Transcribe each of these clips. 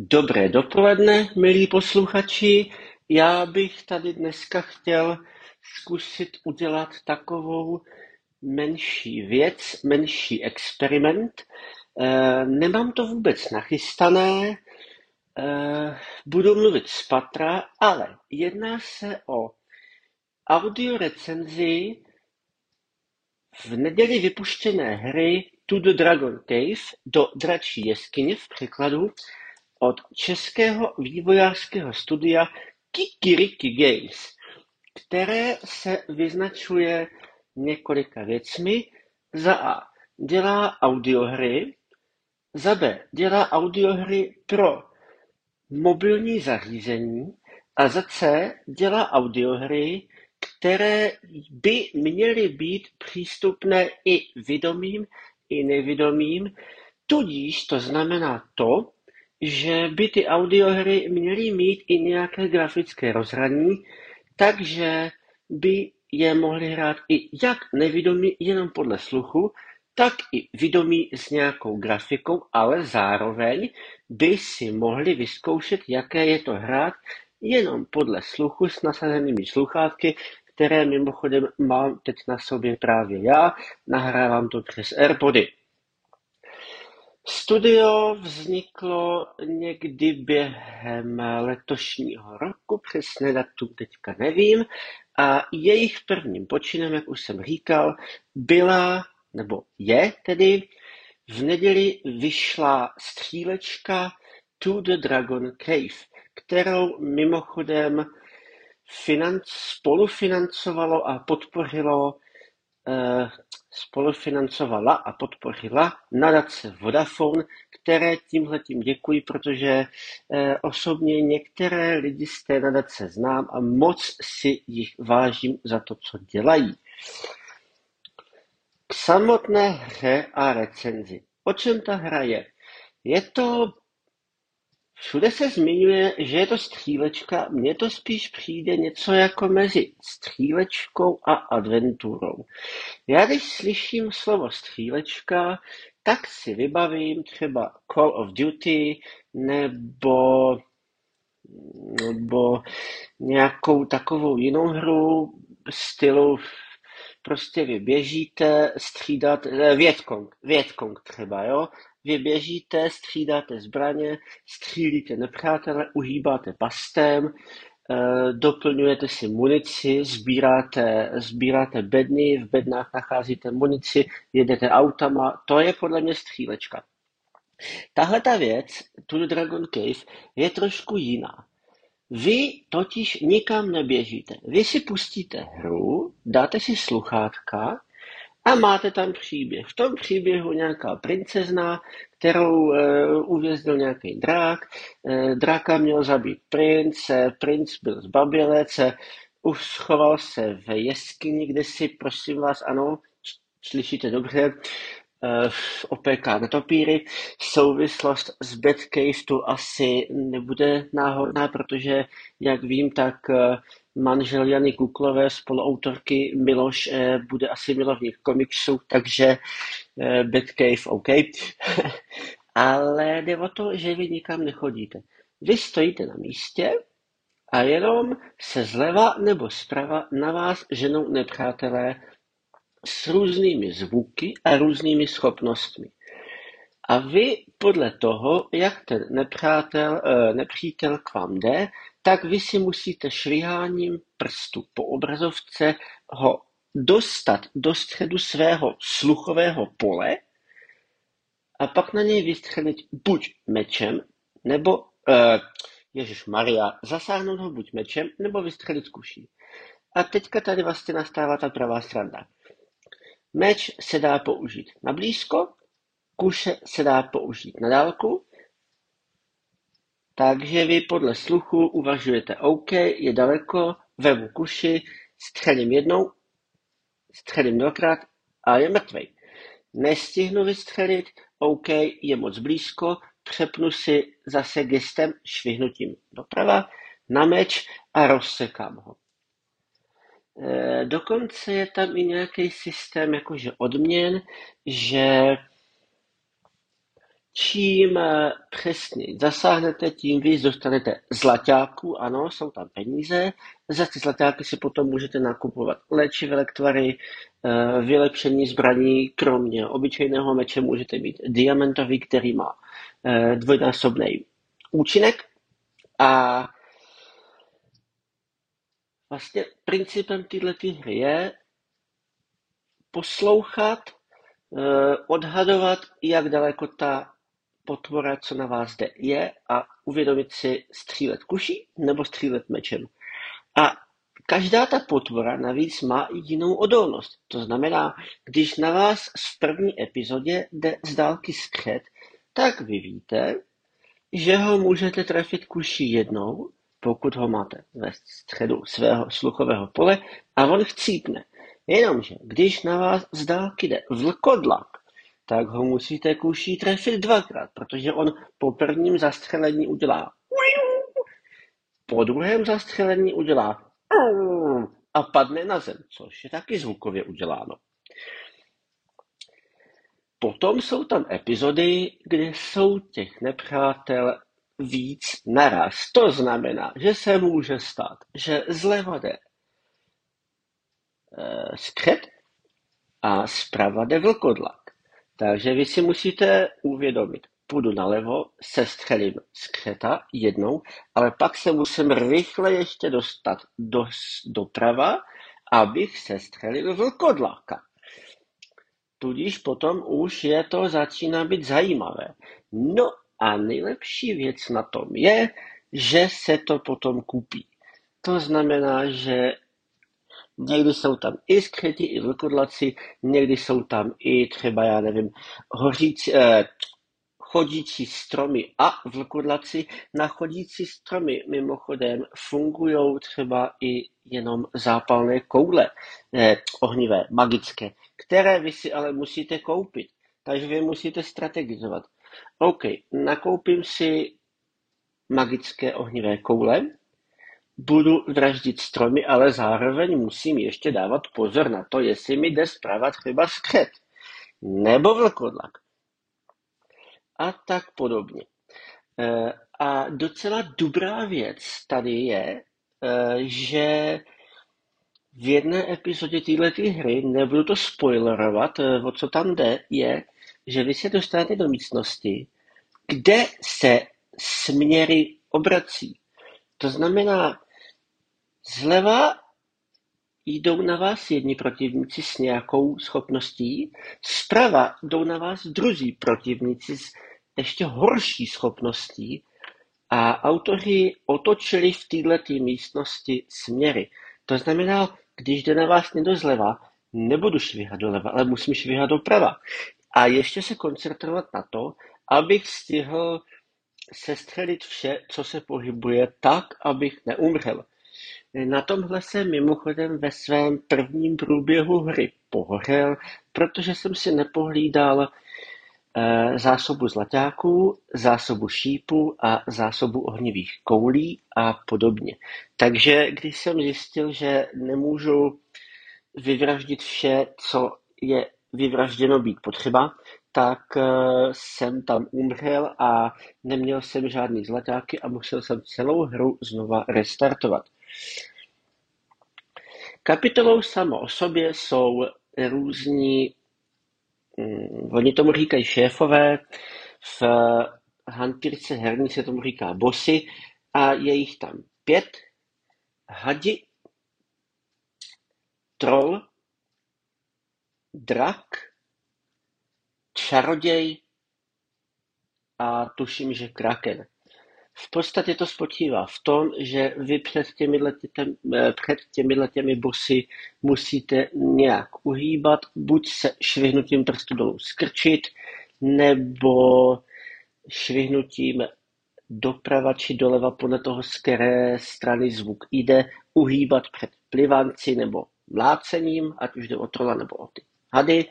Dobré dopoledne, milí posluchači. Já bych tady dneska chtěl zkusit udělat takovou menší věc, menší experiment. Eh, nemám to vůbec nachystané, eh, budu mluvit z patra, ale jedná se o audio recenzi v neděli vypuštěné hry To the Dragon Cave do dračí jeskyně v překladu od českého vývojářského studia Kikiriki Games, které se vyznačuje několika věcmi. Za A dělá audiohry, za B dělá audiohry pro mobilní zařízení a za C dělá audiohry, které by měly být přístupné i vědomým, i nevědomým, tudíž to znamená to, že by ty audiohry měly mít i nějaké grafické rozhraní, takže by je mohli hrát i jak nevědomí jenom podle sluchu, tak i vědomí s nějakou grafikou, ale zároveň by si mohli vyzkoušet, jaké je to hrát jenom podle sluchu s nasazenými sluchátky, které mimochodem mám teď na sobě právě já, nahrávám to přes Airpody. Studio vzniklo někdy během letošního roku, přesně datum teďka nevím, a jejich prvním počinem, jak už jsem říkal, byla, nebo je tedy, v neděli vyšla střílečka To the Dragon Cave, kterou mimochodem financ, spolufinancovalo a podpořilo eh, spolufinancovala a podpořila nadace Vodafone, které tímhletím děkuji, protože eh, osobně některé lidi z té nadace znám a moc si jich vážím za to, co dělají. K samotné hře a recenzi. O čem ta hra je? Je to Všude se zmiňuje, že je to střílečka, mně to spíš přijde něco jako mezi střílečkou a adventurou. Já když slyším slovo střílečka, tak si vybavím třeba Call of Duty nebo, nebo nějakou takovou jinou hru stylu prostě vy běžíte, střídat, eh, Vietkong, Vietkong třeba, jo, vy běžíte, střídáte zbraně, střílíte nepřátele, uhýbáte pastem, eh, doplňujete si munici, sbíráte, sbíráte bedny, v bednách nacházíte munici, jedete autama, to je podle mě střílečka. Tahle ta věc, the Dragon Cave, je trošku jiná. Vy totiž nikam neběžíte. Vy si pustíte hru, dáte si sluchátka a máte tam příběh. V tom příběhu nějaká princezna, kterou e, uvěznil nějaký drák. E, dráka měl zabít princ, e, princ byl zbabělec, e, schoval se v jeskyni, kde si, prosím vás, ano, slyšíte dobře, v OPK netopíry. Souvislost s Batcave tu asi nebude náhodná, protože, jak vím, tak manžel Jany Kuklové, spoluautorky Miloš, eh, bude asi milovník komiksu, takže eh, Batcave OK. Ale jde o to, že vy nikam nechodíte. Vy stojíte na místě a jenom se zleva nebo zprava na vás ženou nepřátelé s různými zvuky a různými schopnostmi. A vy podle toho, jak ten nepřátel, eh, nepřítel k vám jde, tak vy si musíte šviháním prstu po obrazovce ho dostat do středu svého sluchového pole a pak na něj vystřelit buď mečem, nebo, uh, Ježíš Maria, zasáhnout ho buď mečem, nebo vystřelit kuší. A teďka tady vlastně nastává ta pravá strana. Meč se dá použít na blízko, kuše se dá použít na dálku takže vy podle sluchu uvažujete OK, je daleko, vemu kuši, střelím jednou, střelím dvakrát a je mrtvej. Nestihnu vystřelit, OK, je moc blízko, přepnu si zase gestem, švihnutím doprava na meč a rozsekám ho. E, dokonce je tam i nějaký systém jakože odměn, že Čím eh, přesně zasáhnete, tím víc dostanete zlaťáků, ano, jsou tam peníze. Za ty zlaťáky si potom můžete nakupovat léčivé lektvary, eh, vylepšení zbraní, kromě obyčejného meče můžete mít diamantový, který má eh, dvojnásobný účinek. A vlastně principem této hry je poslouchat, odhadovat, jak daleko ta potvora, co na vás jde, je a uvědomit si střílet kuší nebo střílet mečem. A každá ta potvora navíc má i jinou odolnost. To znamená, když na vás v první epizodě jde z dálky skřet, tak vy víte, že ho můžete trefit kuší jednou, pokud ho máte ve středu svého sluchového pole a on chcípne. Jenomže, když na vás z dálky jde vlkodlak, tak ho musíte kuší trefit dvakrát, protože on po prvním zastřelení udělá po druhém zastřelení udělá a padne na zem, což je taky zvukově uděláno. Potom jsou tam epizody, kde jsou těch nepřátel víc naraz. To znamená, že se může stát, že zleva jde e, skřet a zprava jde vlkodlak. Takže vy si musíte uvědomit, půjdu nalevo, sestřelím skřeta jednou, ale pak se musím rychle ještě dostat do, doprava, abych sestřelil vlkodlaka. Tudíž potom už je to začíná být zajímavé. No a nejlepší věc na tom je, že se to potom kupí. To znamená, že Někdy jsou tam i skřeti, i vlkodlaci, někdy jsou tam i třeba, já nevím, hořící, eh, chodící stromy a vlkodlaci. Na chodící stromy mimochodem fungují třeba i jenom zápalné koule, eh, ohnivé, magické, které vy si ale musíte koupit. Takže vy musíte strategizovat. OK, nakoupím si magické ohnivé koule, budu draždit stromy, ale zároveň musím ještě dávat pozor na to, jestli mi jde zprava třeba skřet nebo vlkodlak a tak podobně. E, a docela dobrá věc tady je, e, že v jedné epizodě této hry, nebudu to spoilerovat, e, o co tam jde, je, že vy se dostanete do místnosti, kde se směry obrací. To znamená, Zleva jdou na vás jedni protivníci s nějakou schopností, zprava jdou na vás druzí protivníci s ještě horší schopností a autoři otočili v této místnosti směry. To znamená, když jde na vás někdo zleva, nebudu švihat doleva, ale musím švihat doprava. A ještě se koncentrovat na to, abych stihl sestřelit vše, co se pohybuje tak, abych neumřel. Na tomhle jsem mimochodem ve svém prvním průběhu hry pohořel, protože jsem si nepohlídal eh, zásobu zlaťáků, zásobu šípů a zásobu ohnivých koulí a podobně. Takže když jsem zjistil, že nemůžu vyvraždit vše, co je vyvražděno být potřeba, tak eh, jsem tam umřel a neměl jsem žádný zlaťáky a musel jsem celou hru znova restartovat. Kapitolou samo o sobě jsou různí, mm, oni tomu říkají šéfové, v hantýrce herní se tomu říká bossy a je jich tam pět, hadi, troll, drak, čaroděj a tuším, že kraken. V podstatě to spočívá v tom, že vy před těmi, eh, před těmi těmi bosy musíte nějak uhýbat, buď se švihnutím prstu dolů skrčit, nebo švihnutím doprava či doleva podle toho, z které strany zvuk jde, uhýbat před plivanci nebo mlácením, ať už jde o trola nebo o ty hady.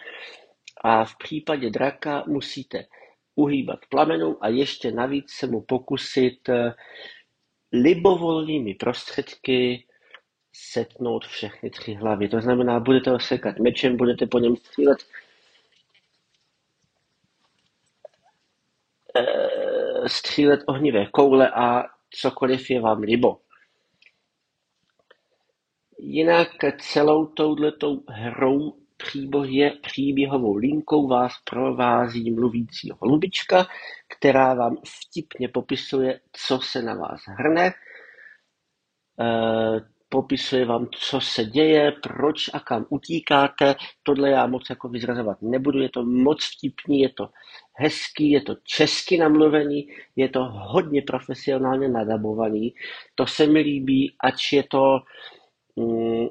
A v případě draka musíte uhýbat plamenu a ještě navíc se mu pokusit eh, libovolnými prostředky setnout všechny tři hlavy. To znamená, budete ho sekat mečem, budete po něm střílet střílet ohnivé koule a cokoliv je vám libo. Jinak celou touhletou hrou příběhovou linkou vás provází mluvící holubička, která vám vtipně popisuje, co se na vás hrne, e, popisuje vám, co se děje, proč a kam utíkáte. Tohle já moc jako vyzrazovat nebudu, je to moc vtipný, je to hezký, je to česky namluvený, je to hodně profesionálně nadabovaný. To se mi líbí, ač je to mm,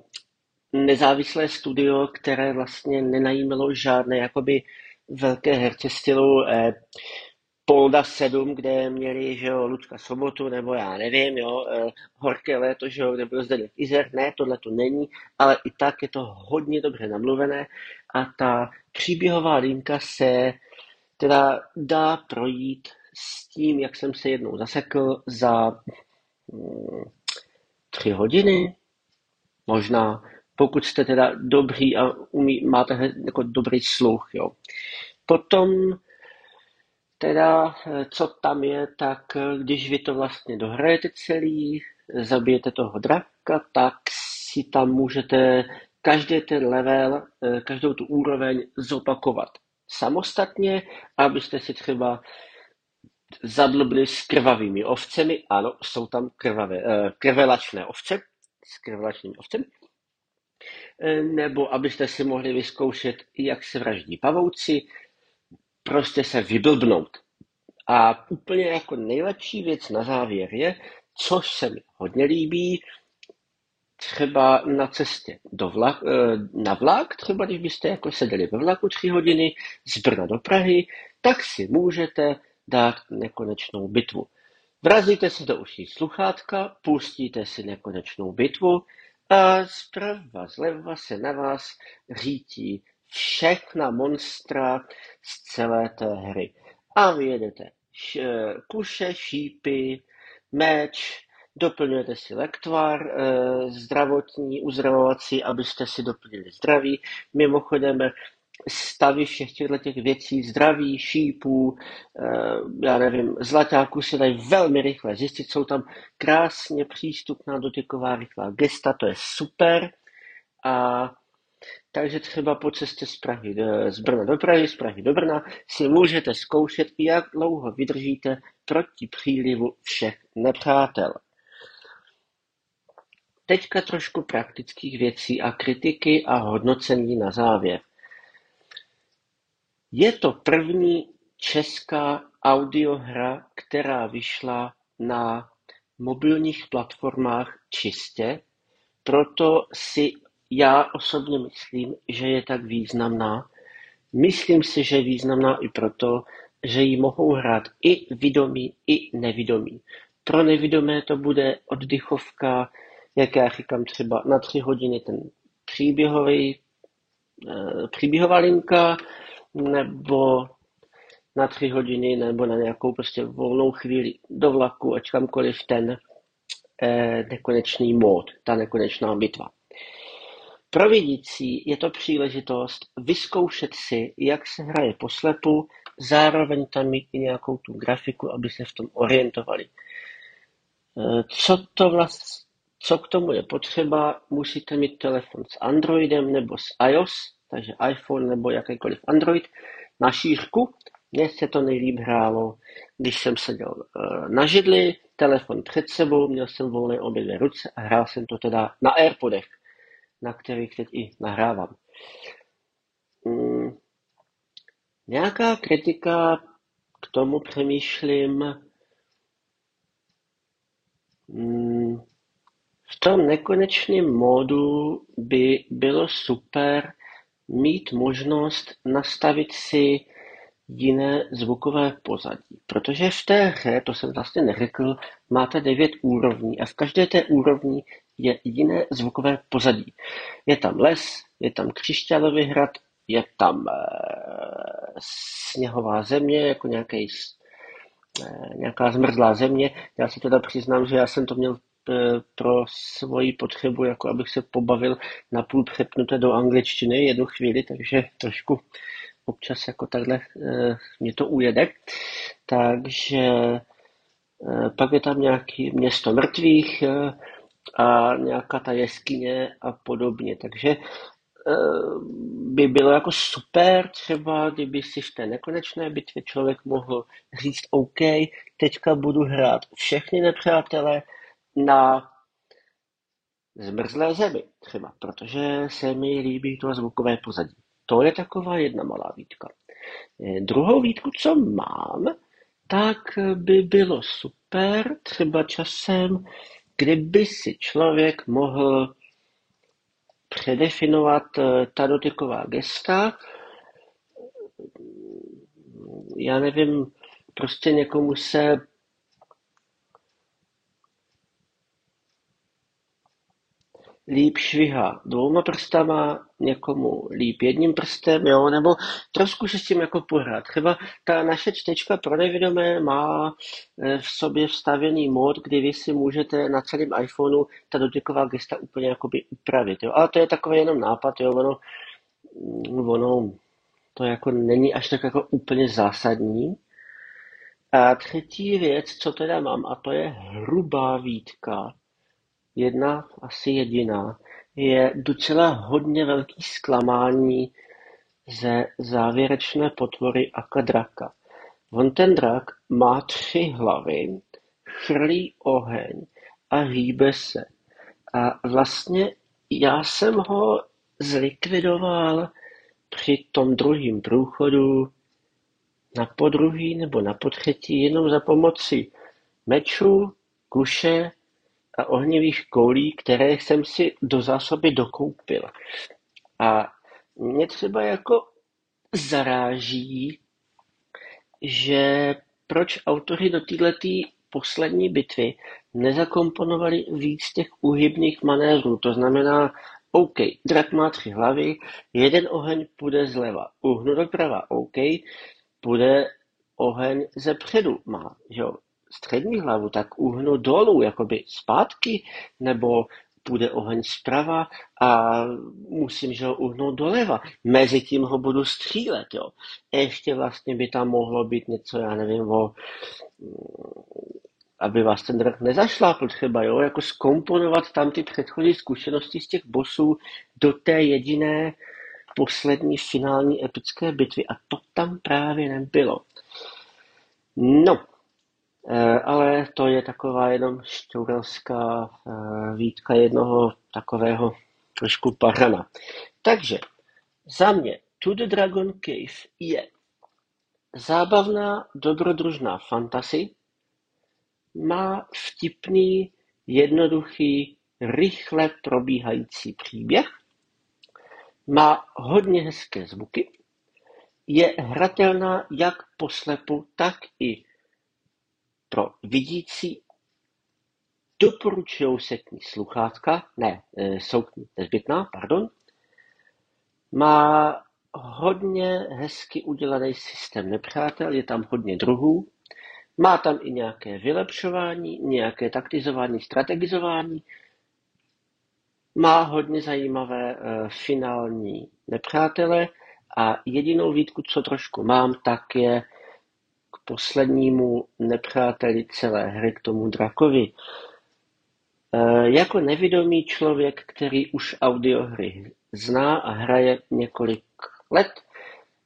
nezávislé studio, které vlastně nenajímalo žádné jakoby velké herce stylu eh, Polda 7, kde měli, že jo, Lucka Sobotu, nebo já nevím, jo, eh, Horké léto, že jo, kde byl Zdeněk Izer, ne, tohle to není, ale i tak je to hodně dobře namluvené. A ta příběhová linka se teda dá projít s tím, jak jsem se jednou zasekl za hmm, tři hodiny, možná pokud jste teda dobrý a umí, máte jako dobrý sluch. Jo. Potom teda, co tam je, tak když vy to vlastně dohrajete celý, zabijete toho draka, tak si tam můžete každý ten level, každou tu úroveň zopakovat samostatně, abyste si třeba zadlbli s krvavými ovcemi. Ano, jsou tam krvavé, eh, krvelačné ovce s krvelačnými ovcemi. Eh, nebo abyste si mohli vyzkoušet, jak se vraždí pavouci, prostě se vyblbnout. A úplně jako nejlepší věc na závěr je, což se mi hodně líbí, třeba na cestě do vlak, eh, na vlak, třeba když byste jako seděli ve vlaku tři hodiny z Brna do Prahy, tak si můžete dát nekonečnou bitvu. Vrazíte si do uší sluchátka, pustíte si nekonečnou bitvu a zprava zleva se na vás řítí všechna monstra z celé té hry. A vy jedete kuše, šípy, meč, doplňujete si lektvar eh, zdravotní, uzdravovací, abyste si doplnili zdraví. Mimochodem, stavy všech těchto těch věcí, zdraví, šípů, eh, já nevím, zlatáků se dají velmi rychle zjistit, jsou tam krásně přístupná dotyková rychlá gesta, to je super. A takže třeba po cestě z, Prahy, z Brna do Prahy, z Prahy do Brna si můžete zkoušet, jak dlouho vydržíte proti přílivu všech nepřátel. Teďka trošku praktických věcí a kritiky a hodnocení na závěr. Je to první česká audiohra, která vyšla na mobilních platformách čistě, proto si já osobně myslím, že je tak významná. Myslím si, že je významná i proto, že ji mohou hrát i vědomí, i nevědomí. Pro nevědomé to bude oddychovka, jak já říkám třeba na tři hodiny ten příběhový, eh, příběhová linka, nebo na tři hodiny, nebo na nějakou prostě volnou chvíli do vlaku, ať kamkoliv ten eh, nekonečný mód, ta nekonečná bitva. Pro vidící je to příležitost vyzkoušet si, jak se hraje poslepu, zároveň tam mít i nějakou tu grafiku, aby se v tom orientovali. Eh, co to vlastně, co k tomu je potřeba, musíte mít telefon s Androidem nebo s iOS, takže iPhone nebo jakýkoliv Android, na šířku. Mně se to nejlíp hrálo, když jsem seděl eh, na židli, telefon před sebou, měl jsem volné obě dvě ruce a hrál jsem to teda na Airpodech, na kterých teď i nahrávám. Hmm. Nějaká kritika k tomu přemýšlím. Hmm. V tom nekonečném módu by bylo super mít možnost nastavit si jiné zvukové pozadí. Protože v té hře, to jsem vlastně neřekl, máte devět úrovní a v každé té úrovni je jiné zvukové pozadí. Je tam les, je tam křišťálový hrad, je tam e, sněhová země, jako nějaký, e, nějaká zmrzlá země. Já se teda přiznám, že já jsem to měl pro svoji potřebu, jako abych se pobavil napůl přepnuté do angličtiny jednu chvíli, takže trošku občas jako takhle eh, mě to ujede. Takže eh, pak je tam nějaký město mrtvých a nějaká ta jeskyně a podobně. Takže by bylo jako super třeba, kdyby si v té nekonečné bitvě člověk mohl říct OK, teďka budu hrát všechny nepřátele na zmrzlé zemi třeba, protože se mi líbí to zvukové pozadí. To je taková jedna malá výtka. Eh, druhou výtku, co mám, tak by bylo super třeba časem, kdyby si člověk mohl předefinovat eh, ta dotyková gesta. Já nevím, prostě někomu se líp švihá dvouma prstama, někomu líp jedním prstem, jo, nebo trošku se s tím jako pohrát. Třeba ta naše čtečka pro nevědomé má eh, v sobě vstavěný mod, kdy vy si můžete na celém iPhoneu ta dotyková gesta úplně jakoby upravit, jo. Ale to je takový jenom nápad, jo, ono, mm, ono to jako není až tak jako úplně zásadní. A třetí věc, co teda mám, a to je hrubá výtka, jedna, asi jediná, je docela hodně velký zklamání ze závěrečné potvory Akadraka. On ten drak má tři hlavy, chrlí oheň a hýbe se. A vlastně já jsem ho zlikvidoval při tom druhém průchodu na podruhý nebo na potřetí jenom za pomoci mečů, kuše a ohnivých koulí, které jsem si do zásoby dokoupil. A mě třeba jako zaráží, že proč autoři do této poslední bitvy nezakomponovali víc těch uhybných manévrů. To znamená, OK, drak má tři hlavy, jeden oheň půjde zleva, uhnu doprava, OK, půjde oheň ze předu, má, že jo, střední hlavu, tak uhnu dolů, jakoby zpátky, nebo půjde oheň zprava a musím, že ho uhnout doleva. Mezi tím ho budu střílet, jo. Ještě vlastně by tam mohlo být něco, já nevím, o, aby vás ten drak nezašlápl třeba, jo, jako skomponovat tam ty předchozí zkušenosti z těch bosů do té jediné poslední finální epické bitvy a to tam právě nebylo. No, to je taková jenom šťourelská eh, výtka jednoho takového trošku parana. Takže za mě To the Dragon Cave je zábavná, dobrodružná fantasy, má vtipný, jednoduchý, rychle probíhající příběh, má hodně hezké zvuky, je hratelná jak poslepu, tak i pro vidící doporučují se k ní sluchátka, ne, e, jsou k ní nezbytná, pardon. Má hodně hezky udělaný systém nepřátel, je tam hodně druhů. Má tam i nějaké vylepšování, nějaké taktizování, strategizování. Má hodně zajímavé uh, finální nepřátele a jedinou výtku, co trošku mám, tak je poslednímu nepřáteli celé hry, k tomu drakovi. E, jako nevědomý člověk, který už audiohry zná a hraje několik let,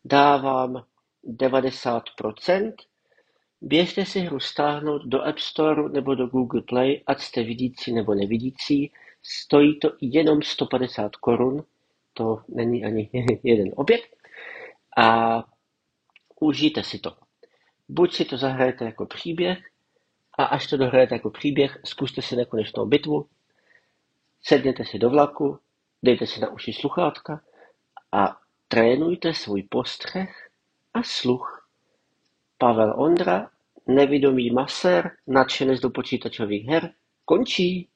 dávám 90%. Běžte si hru stáhnout do App Store nebo do Google Play, ať jste vidící nebo nevidící. Stojí to jenom 150 korun, to není ani jeden oběd. A užijte si to. Buď si to zahrajete jako příběh a až to dohrajete jako příběh, zkuste si nekonečnou bitvu, sedněte si do vlaku, dejte si na uši sluchátka a trénujte svůj postřeh a sluch. Pavel Ondra, nevidomý masér, nadšenec do počítačových her, končí.